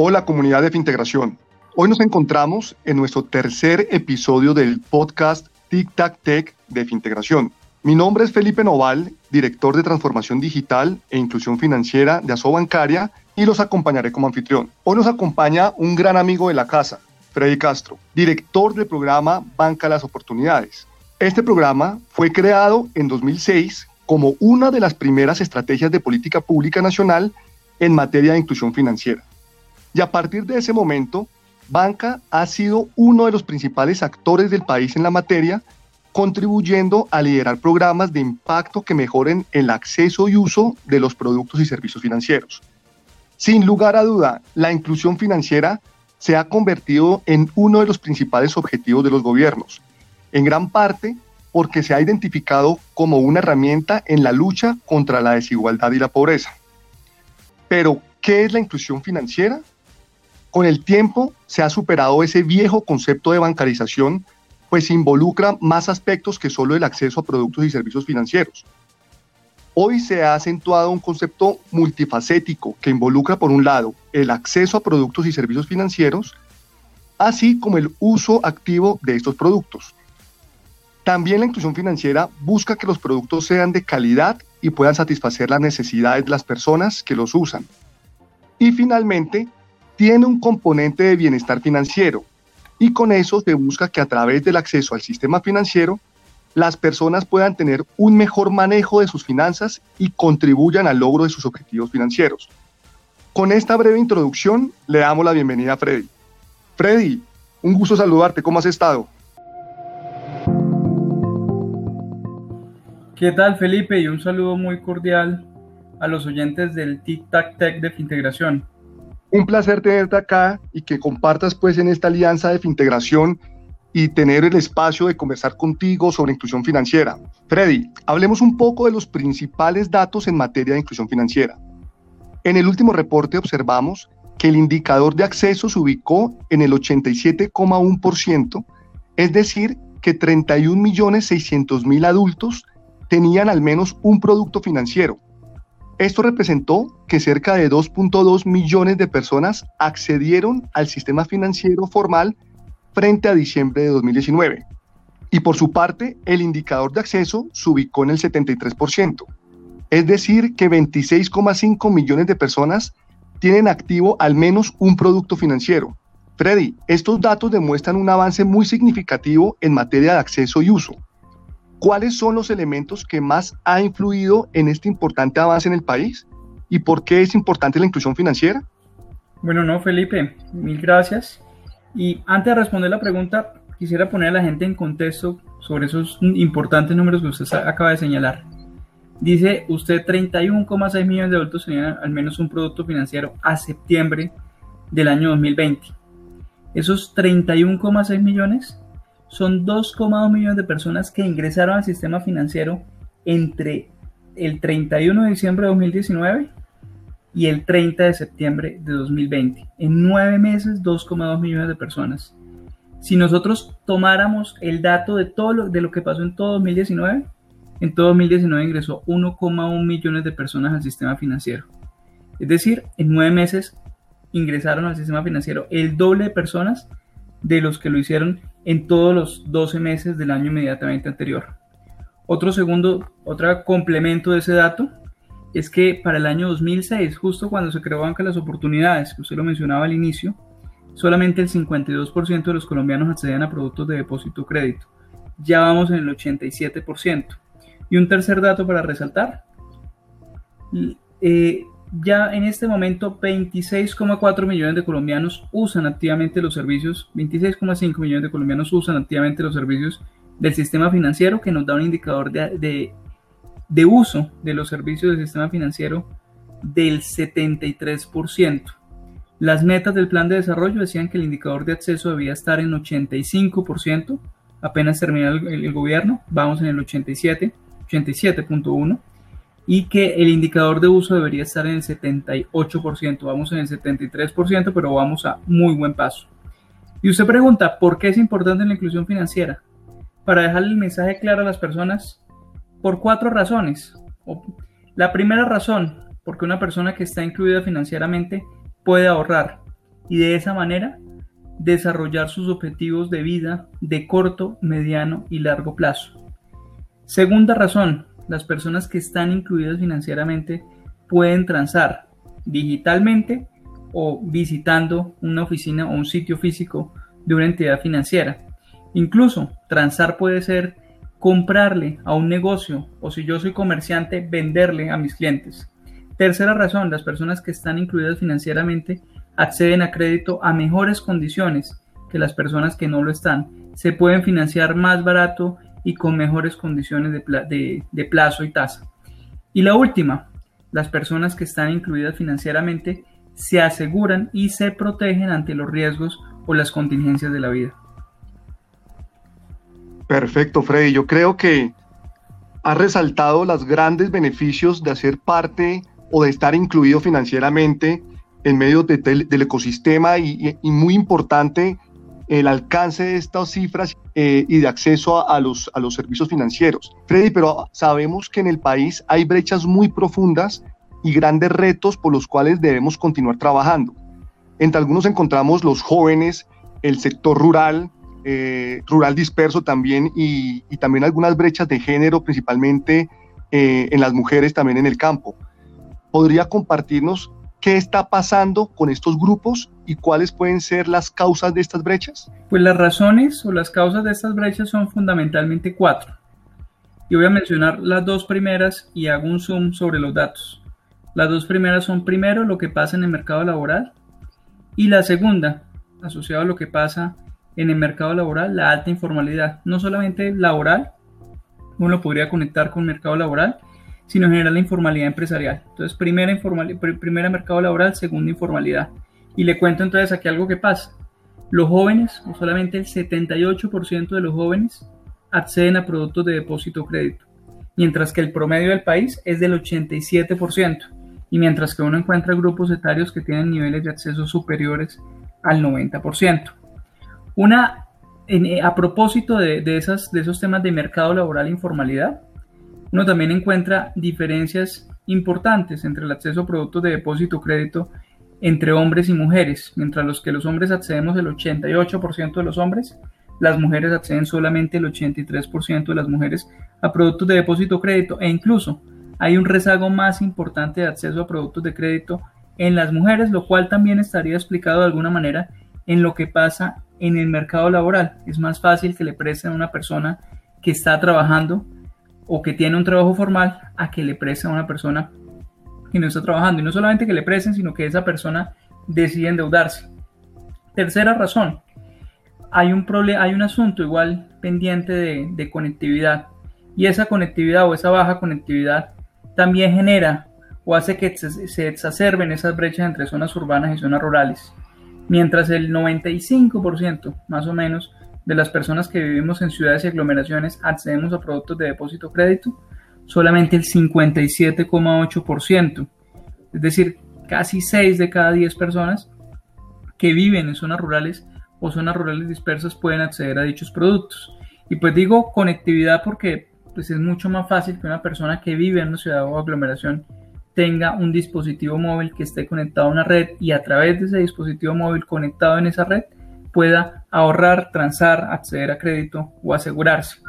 Hola comunidad de Fintegración. Hoy nos encontramos en nuestro tercer episodio del podcast Tic Tac Tech de Fintegración. Mi nombre es Felipe Noval, director de transformación digital e inclusión financiera de Aso Bancaria y los acompañaré como anfitrión. Hoy nos acompaña un gran amigo de la casa, Freddy Castro, director del programa Banca las Oportunidades. Este programa fue creado en 2006 como una de las primeras estrategias de política pública nacional en materia de inclusión financiera. Y a partir de ese momento, Banca ha sido uno de los principales actores del país en la materia, contribuyendo a liderar programas de impacto que mejoren el acceso y uso de los productos y servicios financieros. Sin lugar a duda, la inclusión financiera se ha convertido en uno de los principales objetivos de los gobiernos, en gran parte porque se ha identificado como una herramienta en la lucha contra la desigualdad y la pobreza. Pero, ¿qué es la inclusión financiera? Con el tiempo se ha superado ese viejo concepto de bancarización, pues involucra más aspectos que solo el acceso a productos y servicios financieros. Hoy se ha acentuado un concepto multifacético que involucra, por un lado, el acceso a productos y servicios financieros, así como el uso activo de estos productos. También la inclusión financiera busca que los productos sean de calidad y puedan satisfacer las necesidades de las personas que los usan. Y finalmente, tiene un componente de bienestar financiero y con eso se busca que a través del acceso al sistema financiero las personas puedan tener un mejor manejo de sus finanzas y contribuyan al logro de sus objetivos financieros. Con esta breve introducción, le damos la bienvenida a Freddy. Freddy, un gusto saludarte, ¿cómo has estado? ¿Qué tal Felipe? Y un saludo muy cordial a los oyentes del Tic Tac Tech de Fintegración. Un placer tenerte acá y que compartas pues en esta alianza de Fintegración y tener el espacio de conversar contigo sobre inclusión financiera. Freddy, hablemos un poco de los principales datos en materia de inclusión financiera. En el último reporte observamos que el indicador de acceso se ubicó en el 87,1%, es decir, que 31.600.000 adultos tenían al menos un producto financiero. Esto representó que cerca de 2.2 millones de personas accedieron al sistema financiero formal frente a diciembre de 2019. Y por su parte, el indicador de acceso se ubicó en el 73%. Es decir, que 26,5 millones de personas tienen activo al menos un producto financiero. Freddy, estos datos demuestran un avance muy significativo en materia de acceso y uso. ¿Cuáles son los elementos que más ha influido en este importante avance en el país? ¿Y por qué es importante la inclusión financiera? Bueno, no, Felipe, mil gracias. Y antes de responder la pregunta, quisiera poner a la gente en contexto sobre esos importantes números que usted acaba de señalar. Dice usted 31,6 millones de adultos tenían al menos un producto financiero a septiembre del año 2020. Esos 31,6 millones son 2,2 millones de personas que ingresaron al sistema financiero entre el 31 de diciembre de 2019 y el 30 de septiembre de 2020. En nueve meses, 2,2 millones de personas. Si nosotros tomáramos el dato de todo lo, de lo que pasó en todo 2019, en todo 2019 ingresó 1,1 millones de personas al sistema financiero. Es decir, en nueve meses ingresaron al sistema financiero el doble de personas de los que lo hicieron en todos los 12 meses del año inmediatamente anterior. Otro segundo, otro complemento de ese dato es que para el año 2006, justo cuando se creó Banca de las Oportunidades, que usted lo mencionaba al inicio, solamente el 52% de los colombianos accedían a productos de depósito crédito. Ya vamos en el 87%. Y un tercer dato para resaltar, eh, ya en este momento 26,4 millones de colombianos usan activamente los servicios, 26,5 millones de colombianos usan activamente los servicios del sistema financiero que nos da un indicador de, de, uso de los servicios del sistema financiero del 73%. Las metas del plan de desarrollo decían que el indicador de acceso debía estar en 85%, apenas termina el, el gobierno, vamos en el 87, 87.1 y que el indicador de uso debería estar en el 78%, vamos en el 73%, pero vamos a muy buen paso. Y usted pregunta, ¿por qué es importante la inclusión financiera? Para dejarle el mensaje claro a las personas, por cuatro razones. La primera razón, porque una persona que está incluida financieramente puede ahorrar. y de esa manera desarrollar sus objetivos de vida de corto, mediano y largo plazo. Segunda razón, las personas que están incluidas financieramente pueden transar digitalmente o visitando una oficina o un sitio físico de una entidad financiera. Incluso transar puede ser comprarle a un negocio o si yo soy comerciante, venderle a mis clientes. Tercera razón, las personas que están incluidas financieramente acceden a crédito a mejores condiciones que las personas que no lo están. Se pueden financiar más barato y con mejores condiciones de, plazo y tasa. Y la última, las personas que están incluidas financieramente se aseguran y se protegen ante los riesgos o las contingencias de la vida. Perfecto, Freddy. Yo creo que ha resaltado los grandes beneficios de hacer parte o de estar incluido financieramente en medio del ecosistema y, muy importante el alcance de estas cifras eh, y de acceso a, los, a los servicios financieros. Freddy, pero sabemos que en el país hay brechas muy profundas y grandes retos por los cuales debemos continuar trabajando. Entre algunos encontramos los jóvenes, el sector rural, eh, rural disperso también y, también algunas brechas de género, principalmente eh, en las mujeres también en el campo. ¿Podría compartirnos qué está pasando con estos grupos y cuáles pueden ser las causas de estas brechas? Pues las razones o las causas de estas brechas son fundamentalmente cuatro. Y voy a mencionar las dos primeras y hago un zoom sobre los datos. Las dos primeras son primero lo que pasa en el mercado laboral y la segunda, asociado a lo que pasa en el mercado laboral la alta informalidad, no solamente laboral, uno podría conectar con mercado laboral, sino en general la informalidad empresarial. Entonces, primera, informal, primera mercado laboral, segunda informalidad. Y le cuento entonces aquí algo que pasa. Los jóvenes, o solamente el 78% de los jóvenes, acceden a productos de depósito crédito, mientras que el promedio del país es del 87%, y mientras que uno encuentra grupos etarios que tienen niveles de acceso superiores al 90%. Una, eh, a propósito de, de esos temas de mercado laboral e informalidad, uno también encuentra diferencias importantes entre el acceso a productos de depósito crédito entre hombres y mujeres, mientras los que los hombres accedemos el 88% de los hombres, las mujeres acceden solamente el 83% de las mujeres a productos de depósito crédito e incluso hay un rezago más importante de acceso a productos de crédito en las mujeres, lo cual también estaría explicado de alguna manera en lo que pasa en el mercado laboral. Es más fácil que le presten a una persona que está trabajando o que tiene un trabajo formal a que le presten a una persona que no está trabajando. Y no solamente que le presten, sino que esa persona decide endeudarse. Tercera razón, hay un, hay un asunto igual pendiente de, de conectividad. Y esa conectividad o esa baja conectividad también genera o hace que se exacerben esas brechas entre zonas urbanas y zonas rurales mientras el 95% más o menos de las personas que vivimos en ciudades y aglomeraciones accedemos a productos de depósito crédito, solamente el 57,8%, es decir, casi 6 de cada 10 personas que viven en zonas rurales o zonas rurales dispersas pueden acceder a dichos productos. Y pues digo conectividad porque pues es mucho más fácil que una persona que vive en una ciudad o aglomeración tenga un dispositivo móvil que esté conectado a una red y a través de ese dispositivo móvil conectado en esa red pueda ahorrar, transar, acceder a crédito o asegurarse.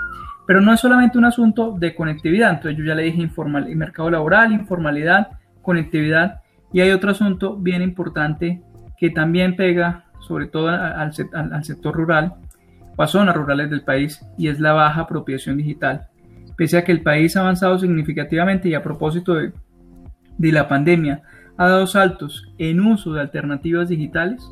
Pero no es solamente un asunto de conectividad, entonces yo ya le dije informal, mercado laboral, informalidad, conectividad y hay otro asunto bien importante que también pega sobre todo al, sector rural o a zonas rurales del país y es la baja apropiación digital. Pese a que el país ha avanzado significativamente y a propósito de la pandemia ha dado saltos en uso de alternativas digitales,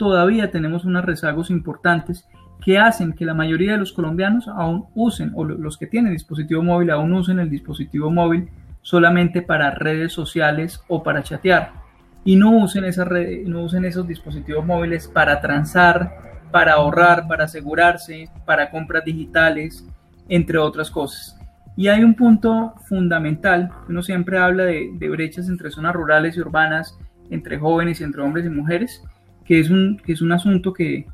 todavía tenemos unos rezagos importantes que hacen que la mayoría de los colombianos aún usen, o los que tienen dispositivo móvil aún usen el dispositivo móvil solamente para redes sociales o para chatear y no usen, esa no usen esos dispositivos móviles para transar, para ahorrar, para asegurarse, para compras digitales, entre otras cosas. Y hay un punto fundamental, uno siempre habla de, brechas entre zonas rurales y urbanas, entre jóvenes y entre hombres y mujeres, que es un, que es un asunto que,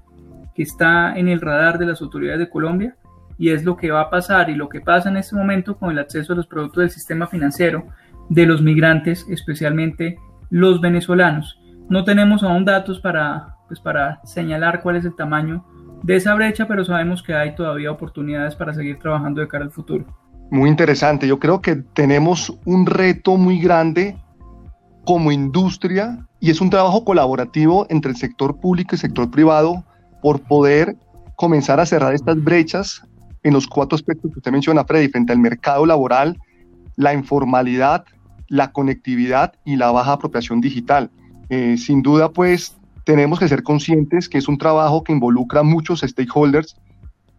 que está en el radar de las autoridades de Colombia y es lo que va a pasar y lo que pasa en este momento con el acceso a los productos del sistema financiero de los migrantes, especialmente los venezolanos. no tenemos aún datos para, pues, para señalar cuál es el tamaño de esa brecha, pero sabemos que hay todavía oportunidades para seguir trabajando de cara al futuro. Muy interesante. Yo creo que tenemos un reto muy grande como industria y es un trabajo colaborativo entre el sector público y el sector privado por poder comenzar a cerrar estas brechas en los cuatro aspectos que usted menciona, Freddy, frente al mercado laboral, la informalidad, la conectividad y la baja apropiación digital. Eh, sin duda, pues tenemos que ser conscientes que es un trabajo que involucra a muchos stakeholders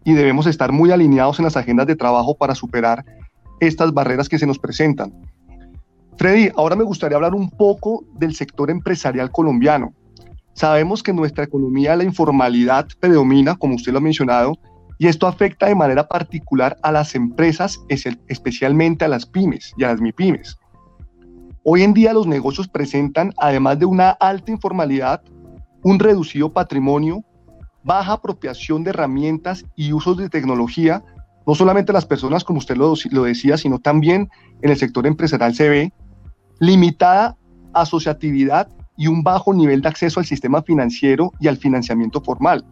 y debemos estar muy alineados en las agendas de trabajo para superar estas barreras que se nos presentan. Freddy, ahora me gustaría hablar un poco del sector empresarial colombiano. Sabemos que en nuestra economía la informalidad predomina, como usted lo ha mencionado, y esto afecta de manera particular a las empresas, especialmente a las pymes y a las MIPYMES. Hoy en día los negocios presentan, además de una alta informalidad, un reducido patrimonio, baja apropiación de herramientas y usos de tecnología, no solamente las personas, como usted lo, lo decía, sino también en el sector empresarial se ve, limitada asociatividad y un bajo nivel de acceso al sistema financiero y al financiamiento formal.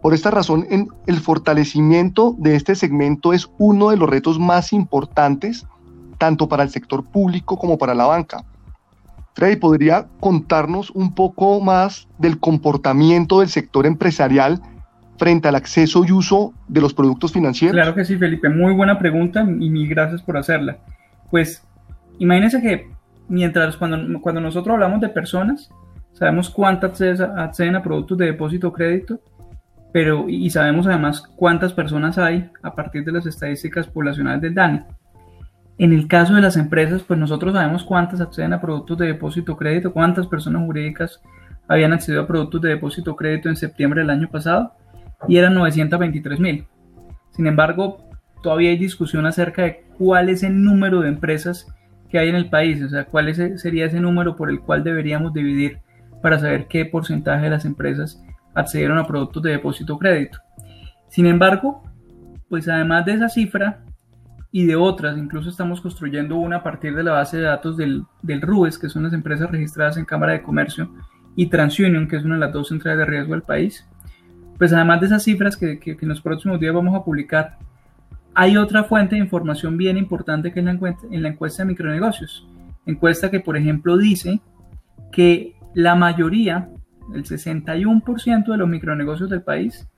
Por esta razón, el fortalecimiento de este segmento es uno de los retos más importantes, tanto para el sector público como para la banca. Freddy, ¿podría contarnos un poco más del comportamiento del sector empresarial frente al acceso y uso de los productos financieros? Claro que sí, Felipe. Muy buena pregunta y gracias por hacerla. Pues imagínense que mientras cuando, cuando nosotros hablamos de personas, sabemos cuántas acceden a productos de depósito o crédito, pero y sabemos además cuántas personas hay a partir de las estadísticas poblacionales del DANE. En el caso de las empresas, pues nosotros sabemos cuántas acceden a productos de depósito o crédito, cuántas personas jurídicas habían accedido a productos de depósito o crédito en septiembre del año pasado y eran 923 mil. Sin embargo, todavía hay discusión acerca de cuál es el número de empresas que hay en el país, o sea, cuál sería ese número por el cual deberíamos dividir para saber qué porcentaje de las empresas accedieron a productos de depósito crédito. Sin embargo, pues además de esa cifra y de otras, incluso estamos construyendo una a partir de la base de datos del, del RUES, que son las empresas registradas en Cámara de Comercio, y TransUnion, que es una de las dos centrales de riesgo del país. Pues además de esas cifras que en los próximos días vamos a publicar, hay otra fuente de información bien importante que es la encuesta, en la encuesta de micronegocios. Encuesta que, por ejemplo, dice que la mayoría, el 61% de los micronegocios del país,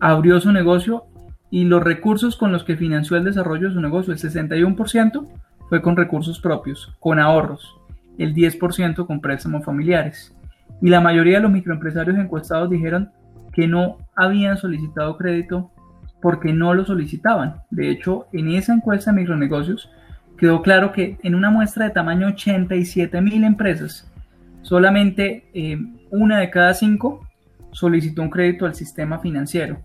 abrió su negocio y los recursos con los que financió el desarrollo de su negocio, el 61% fue con recursos propios, con ahorros, el 10% con préstamos familiares. Y la mayoría de los microempresarios encuestados dijeron que no habían solicitado crédito porque no lo solicitaban. De hecho, en esa encuesta de micronegocios quedó claro que en una muestra de tamaño 87 mil empresas, solamente eh, una de cada cinco solicitó un crédito al sistema financiero.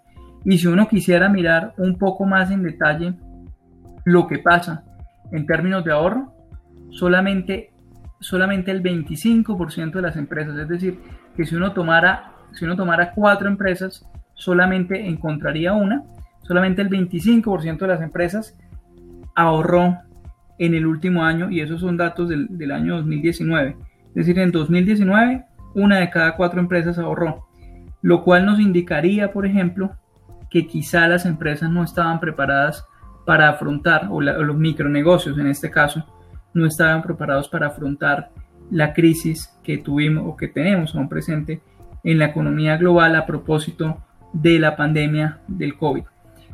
Y si uno quisiera mirar un poco más en detalle lo que pasa en términos de ahorro, solamente, solamente el 25% de las empresas, es decir, que si uno tomara, si uno tomara cuatro empresas, solamente encontraría una solamente el 25% de las empresas ahorró en el último año y esos son datos del, año 2019. Es decir, en 2019 una de cada cuatro empresas ahorró, lo cual nos indicaría, por ejemplo, que quizá las empresas no estaban preparadas para afrontar, o, o los micronegocios en este caso, no estaban preparados para afrontar la crisis que tuvimos o que tenemos aún presente en la economía global a propósito de la pandemia del COVID.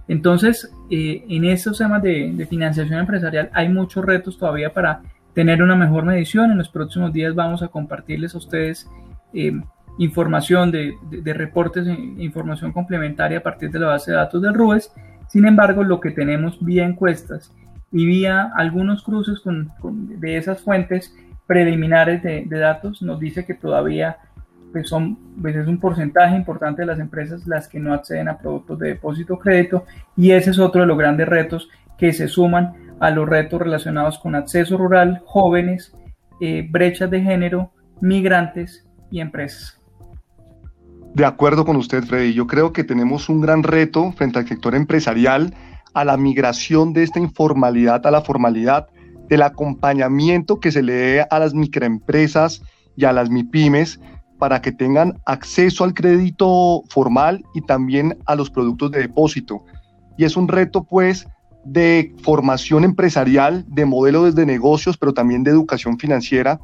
Entonces, eh, en estos temas de, financiación empresarial hay muchos retos todavía para tener una mejor medición. En los próximos días vamos a compartirles a ustedes eh, información de, reportes e información complementaria a partir de la base de datos del RUES. Sin embargo, lo que tenemos vía encuestas y vía algunos cruces de esas fuentes preliminares de datos nos dice que todavía pues son, pues es un porcentaje importante de las empresas las que no acceden a productos de depósito o crédito y ese es otro de los grandes retos que se suman a los retos relacionados con acceso rural, jóvenes, eh, brechas de género, migrantes y empresas. De acuerdo con usted, Freddy. Yo creo que tenemos un gran reto frente al sector empresarial, a la migración de esta informalidad a la formalidad, del acompañamiento que se le dé a las microempresas y a las MIPIMES para que tengan acceso al crédito formal y también a los productos de depósito. Y es un reto pues de formación empresarial, de modelos de negocios, pero también de educación financiera.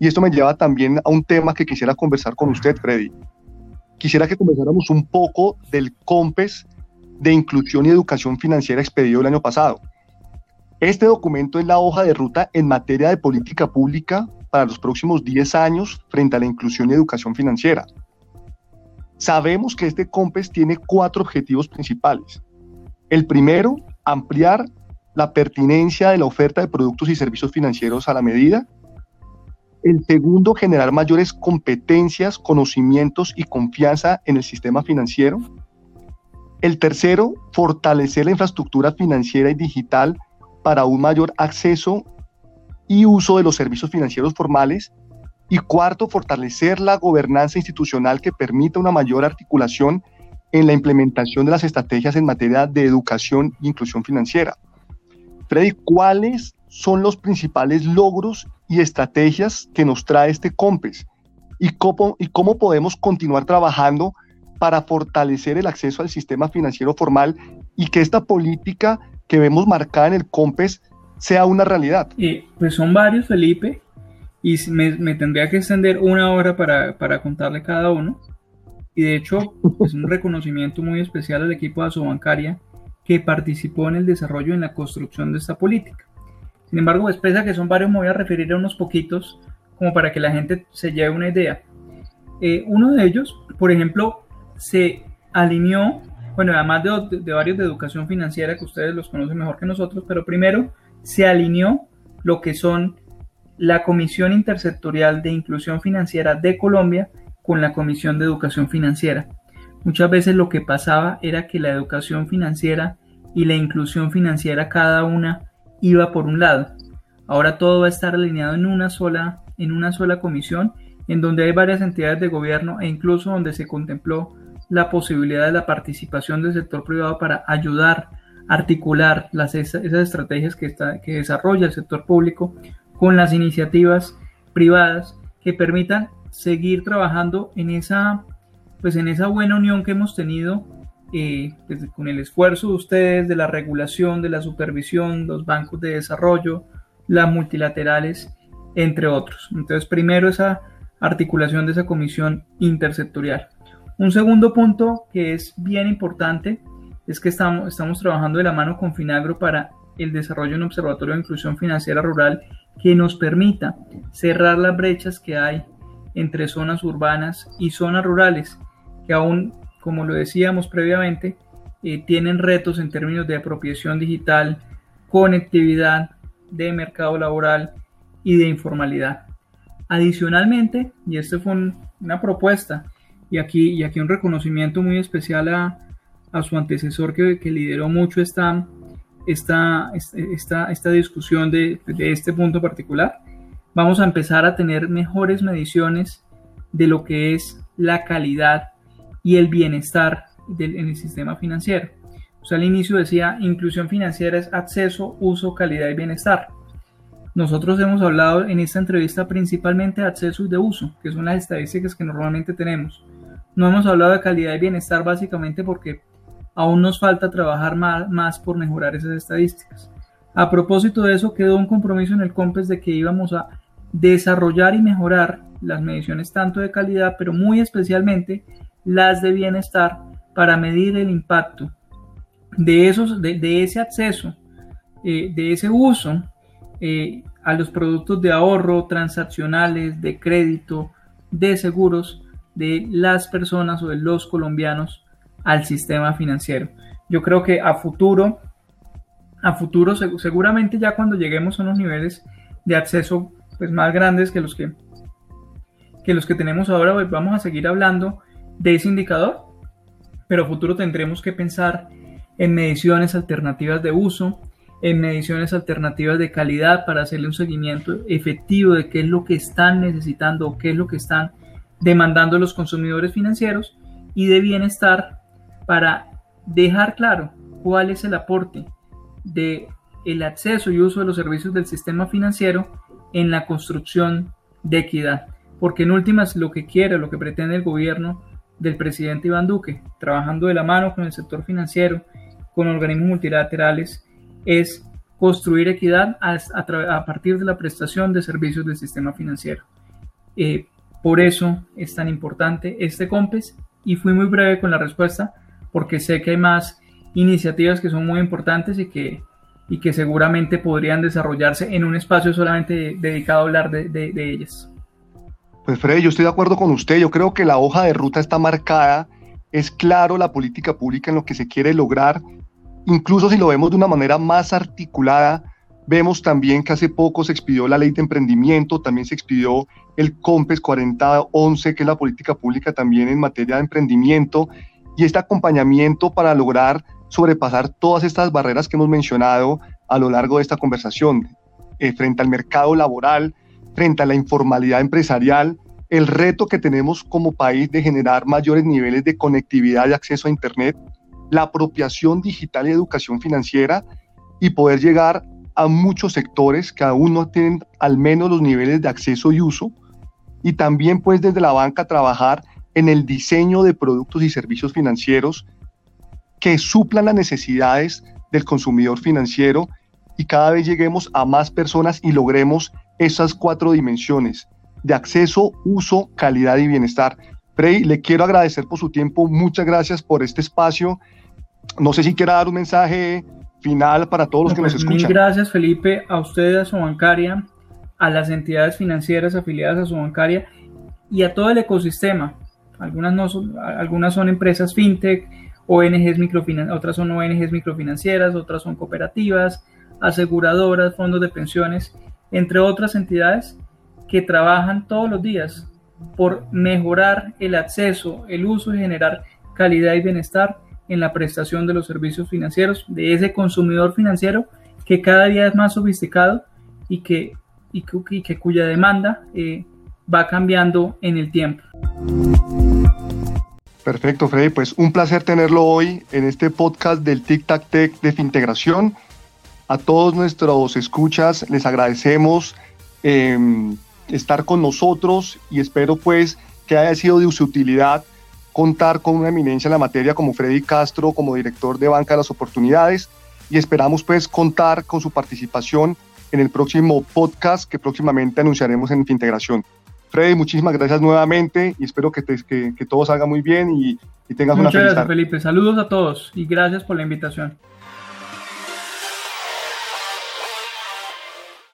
Y esto me lleva también a un tema que quisiera conversar con usted, Freddy. Quisiera que conversáramos un poco del COMPES de Inclusión y Educación Financiera expedido el año pasado. Este documento es la hoja de ruta en materia de política pública para los próximos 10 años frente a la inclusión y educación financiera. Sabemos que este COMPES tiene cuatro objetivos principales. El primero, ampliar la pertinencia de la oferta de productos y servicios financieros a la medida. El segundo, generar mayores competencias, conocimientos y confianza en el sistema financiero. El tercero, fortalecer la infraestructura financiera y digital para un mayor acceso y uso de los servicios financieros formales. Y cuarto, fortalecer la gobernanza institucional que permita una mayor articulación en la implementación de las estrategias en materia de educación e inclusión financiera. Freddy, ¿cuáles son los principales logros y estrategias que nos trae este COMPES? ¿Y cómo, y cómo podemos continuar trabajando para fortalecer el acceso al sistema financiero formal y que esta política que vemos marcada en el COMPES sea una realidad? Eh, pues son varios, Felipe, y me, tendría que extender una hora para, para, contarle cada uno. Y de hecho, es un reconocimiento muy especial al equipo de Asobancaria que participó en el desarrollo y en la construcción de esta política. Sin embargo, expresa que son varios, me voy a referir a unos poquitos como para que la gente se lleve una idea. Eh, uno de ellos, por ejemplo, se alineó, bueno, además de, de varios de educación financiera que ustedes los conocen mejor que nosotros, pero primero se alineó lo que son la Comisión Intersectorial de Inclusión Financiera de Colombia con la Comisión de Educación Financiera. Muchas veces lo que pasaba era que la educación financiera y la inclusión financiera cada una iba por un lado. Ahora todo va a estar alineado en una sola, en una sola comisión, en donde hay varias entidades de gobierno e incluso donde se contempló la posibilidad de la participación del sector privado para ayudar articular las, esas estrategias que, está, que desarrolla el sector público con las iniciativas privadas que permitan seguir trabajando en esa, pues en esa buena unión que hemos tenido eh, pues, con el esfuerzo de ustedes, de la regulación, de la supervisión, los bancos de desarrollo, las multilaterales, entre otros. Entonces, primero esa articulación de esa comisión intersectorial. Un segundo punto que es bien importante es que estamos, estamos trabajando de la mano con Finagro para el desarrollo de un observatorio de inclusión financiera rural que nos permita cerrar las brechas que hay entre zonas urbanas y zonas rurales, que aún, como lo decíamos previamente, eh, tienen retos en términos de apropiación digital, conectividad, de mercado laboral y de informalidad. Adicionalmente, y esto fue una propuesta, y aquí, y aquí un reconocimiento muy especial a, a su antecesor que, lideró mucho esta, esta, esta, esta discusión de, este punto particular, vamos a empezar a tener mejores mediciones de lo que es la calidad y el bienestar en el sistema financiero. O sea, al inicio decía, inclusión financiera es acceso, uso, calidad y bienestar. Nosotros hemos hablado en esta entrevista principalmente de acceso y de uso, que son las estadísticas que normalmente tenemos. No hemos hablado de calidad y bienestar básicamente porque aún nos falta trabajar más, por mejorar esas estadísticas. A propósito de eso, quedó un compromiso en el COMPES de que íbamos a desarrollar y mejorar las mediciones tanto de calidad, pero muy especialmente las de bienestar para medir el impacto de, esos, de, ese acceso, eh, de ese uso eh, a los productos de ahorro, transaccionales, de crédito, de seguros de las personas o de los colombianos al sistema financiero. Yo creo que a futuro, a futuro seguramente ya cuando lleguemos a unos niveles de acceso pues más grandes que los que que los que tenemos ahora, pues vamos a seguir hablando de ese indicador, pero a futuro tendremos que pensar en mediciones alternativas de uso, en mediciones alternativas de calidad para hacerle un seguimiento efectivo de qué es lo que están necesitando o qué es lo que están demandando los consumidores financieros y de bienestar para dejar claro cuál es el aporte de el acceso y uso de los servicios del sistema financiero en la construcción de equidad. porque en últimas lo que quiere, lo que pretende el gobierno del presidente Iván Duque, trabajando de la mano con el sector financiero, con organismos multilaterales, es construir equidad a, partir de la prestación de servicios del sistema financiero. Eh, por eso es tan importante este COMPES y fui muy breve con la respuesta porque sé que hay más iniciativas que son muy importantes y que, y que seguramente podrían desarrollarse en un espacio solamente dedicado a hablar de, de ellas. Pues Freddy, yo estoy de acuerdo con usted. Yo creo que la hoja de ruta está marcada. Es claro la política pública en lo que se quiere lograr. Incluso si lo vemos de una manera más articulada, vemos también que hace poco se expidió la ley de emprendimiento, también se expidió el COMPES 4011, que es la política pública también en materia de emprendimiento, y este acompañamiento para lograr sobrepasar todas estas barreras que hemos mencionado a lo largo de esta conversación, eh, frente al mercado laboral, frente a la informalidad empresarial, el reto que tenemos como país de generar mayores niveles de conectividad y acceso a Internet, la apropiación digital y educación financiera y poder llegar a muchos sectores que aún no tienen al menos los niveles de acceso y uso y también pues desde la banca trabajar en el diseño de productos y servicios financieros que suplan las necesidades del consumidor financiero y cada vez lleguemos a más personas y logremos esas cuatro dimensiones de acceso, uso, calidad y bienestar. Frey, le quiero agradecer por su tiempo, muchas gracias por este espacio. No sé si quiera dar un mensaje final para todos los que nos pues, escuchan. Muchas gracias, Felipe, a ustedes, a su bancaria, a las entidades financieras afiliadas a su bancaria y a todo el ecosistema. Algunas, no son, algunas son empresas fintech, ONGs microfinancieras, otras son ONGs microfinancieras, otras son cooperativas, aseguradoras, fondos de pensiones entre otras entidades que trabajan todos los días por mejorar el acceso, el uso y generar calidad y bienestar en la prestación de los servicios financieros de ese consumidor financiero que cada día es más sofisticado y que, y que, cuya demanda eh, va cambiando en el tiempo. Perfecto, Freddy. Pues un placer tenerlo hoy en este podcast del Tic Tac Tech de Fintegración. A todos nuestros escuchas les agradecemos em, estar con nosotros y espero pues que haya sido de su utilidad contar con una eminencia en la materia como Freddy Castro como director de Banca de las Oportunidades y esperamos pues contar con su participación en el próximo podcast que próximamente anunciaremos en Fintegración. Freddy, muchísimas gracias nuevamente y espero que, que, todo salga muy bien y, y tengas Muchas una feliz gracias, Felipe. Saludos a todos y gracias por la invitación.